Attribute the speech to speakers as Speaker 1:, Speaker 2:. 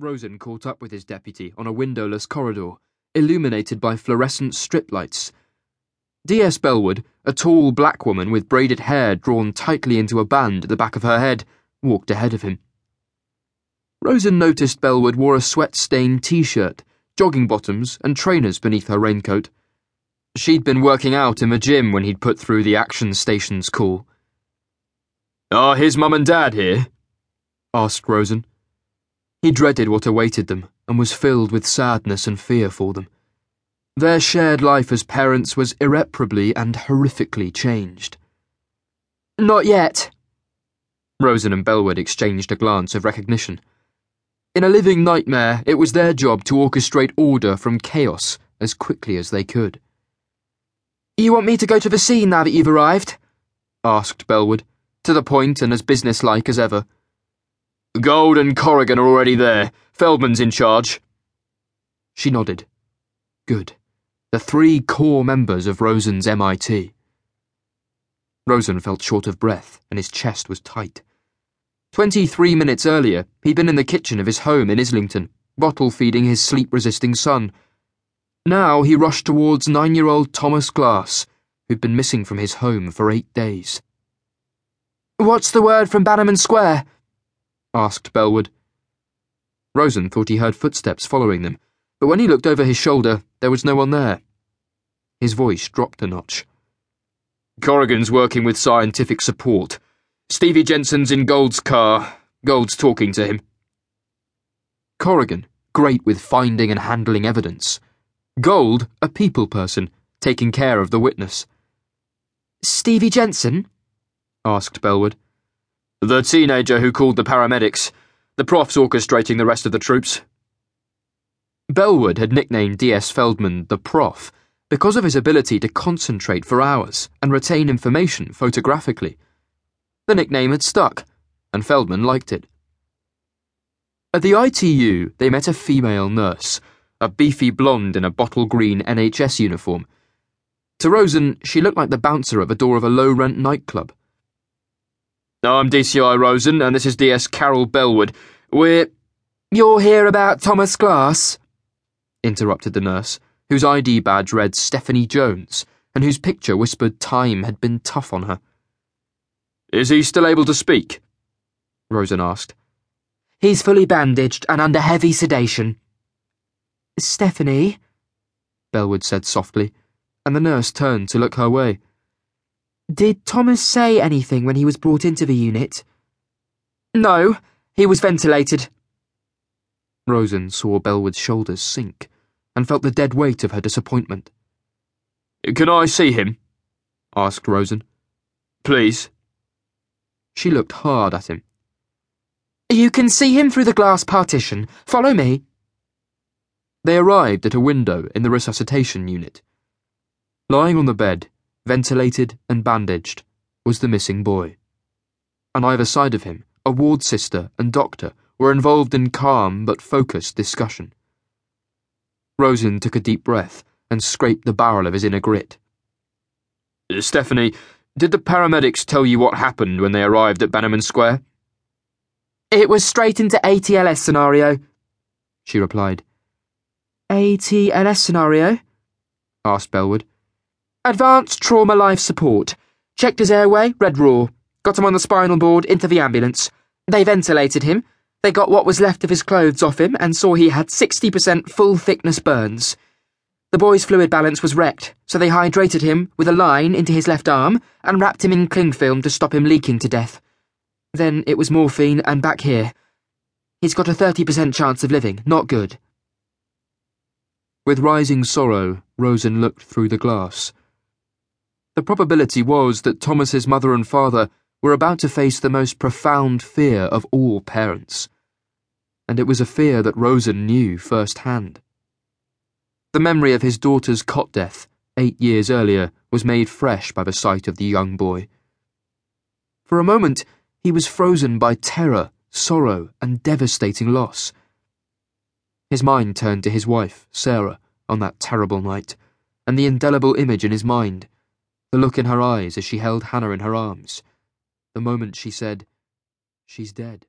Speaker 1: Rosen caught up with his deputy on a windowless corridor, illuminated by fluorescent strip lights. D.S. Bellwood, a tall black woman with braided hair drawn tightly into a band at the back of her head, walked ahead of him. Rosen noticed Bellwood wore a sweat stained t shirt, jogging bottoms, and trainers beneath her raincoat. She'd been working out in the gym when he'd put through the action station's call.
Speaker 2: Are his mum and dad here?
Speaker 1: asked Rosen. He dreaded what awaited them and was filled with sadness and fear for them. Their shared life as parents was irreparably and horrifically changed.
Speaker 3: Not yet.
Speaker 1: Rosen and Bellwood exchanged a glance of recognition. In a living nightmare, it was their job to orchestrate order from chaos as quickly as they could.
Speaker 3: You want me to go to the scene now that you've arrived?
Speaker 1: asked Bellwood, to the point and as businesslike as ever.
Speaker 2: Gold and Corrigan are already there. Feldman's in charge.
Speaker 1: She nodded. Good. The three core members of Rosen's MIT. Rosen felt short of breath, and his chest was tight. Twenty-three minutes earlier, he'd been in the kitchen of his home in Islington, bottle feeding his sleep resisting son. Now he rushed towards nine year old Thomas Glass, who'd been missing from his home for eight days.
Speaker 3: What's the word from Bannerman Square?
Speaker 1: Asked Bellwood. Rosen thought he heard footsteps following them, but when he looked over his shoulder, there was no one there. His voice dropped a notch.
Speaker 2: Corrigan's working with scientific support. Stevie Jensen's in Gold's car. Gold's talking to him.
Speaker 1: Corrigan, great with finding and handling evidence. Gold, a people person, taking care of the witness.
Speaker 3: Stevie Jensen?
Speaker 1: asked Bellwood.
Speaker 2: The teenager who called the paramedics. The prof's orchestrating the rest of the troops.
Speaker 1: Bellwood had nicknamed D.S. Feldman the Prof because of his ability to concentrate for hours and retain information photographically. The nickname had stuck, and Feldman liked it. At the ITU, they met a female nurse, a beefy blonde in a bottle green NHS uniform. To Rosen, she looked like the bouncer at the door of a low rent nightclub.
Speaker 2: I'm DCI Rosen, and this is DS Carol Bellwood. We're.
Speaker 3: You're here about Thomas Glass?
Speaker 1: interrupted the nurse, whose ID badge read Stephanie Jones, and whose picture whispered time had been tough on her.
Speaker 2: Is he still able to speak?
Speaker 1: Rosen asked.
Speaker 3: He's fully bandaged and under heavy sedation. Stephanie?
Speaker 1: Bellwood said softly, and the nurse turned to look her way.
Speaker 3: Did Thomas say anything when he was brought into the unit?
Speaker 4: No, he was ventilated.
Speaker 1: Rosen saw Bellwood's shoulders sink and felt the dead weight of her disappointment.
Speaker 2: Can I see him?
Speaker 1: asked Rosen.
Speaker 2: Please.
Speaker 1: She looked hard at him.
Speaker 3: You can see him through the glass partition. Follow me.
Speaker 1: They arrived at a window in the resuscitation unit. Lying on the bed, ventilated and bandaged, was the missing boy. On either side of him, a ward sister and doctor were involved in calm but focused discussion. Rosen took a deep breath and scraped the barrel of his inner grit.
Speaker 2: Uh, Stephanie, did the paramedics tell you what happened when they arrived at Bannerman Square?
Speaker 4: It was straight into ATLS scenario,
Speaker 1: she replied.
Speaker 4: ATLS scenario?
Speaker 1: asked Bellwood.
Speaker 4: Advanced trauma life support. Checked his airway, red raw. Got him on the spinal board, into the ambulance. They ventilated him. They got what was left of his clothes off him and saw he had 60% full thickness burns. The boy's fluid balance was wrecked, so they hydrated him with a line into his left arm and wrapped him in cling film to stop him leaking to death. Then it was morphine and back here. He's got a 30% chance of living, not good.
Speaker 1: With rising sorrow, Rosen looked through the glass. The probability was that Thomas's mother and father were about to face the most profound fear of all parents. And it was a fear that Rosen knew firsthand. The memory of his daughter's cot death, eight years earlier, was made fresh by the sight of the young boy. For a moment, he was frozen by terror, sorrow, and devastating loss. His mind turned to his wife, Sarah, on that terrible night, and the indelible image in his mind the look in her eyes as she held Hannah in her arms, the moment she said, She's dead.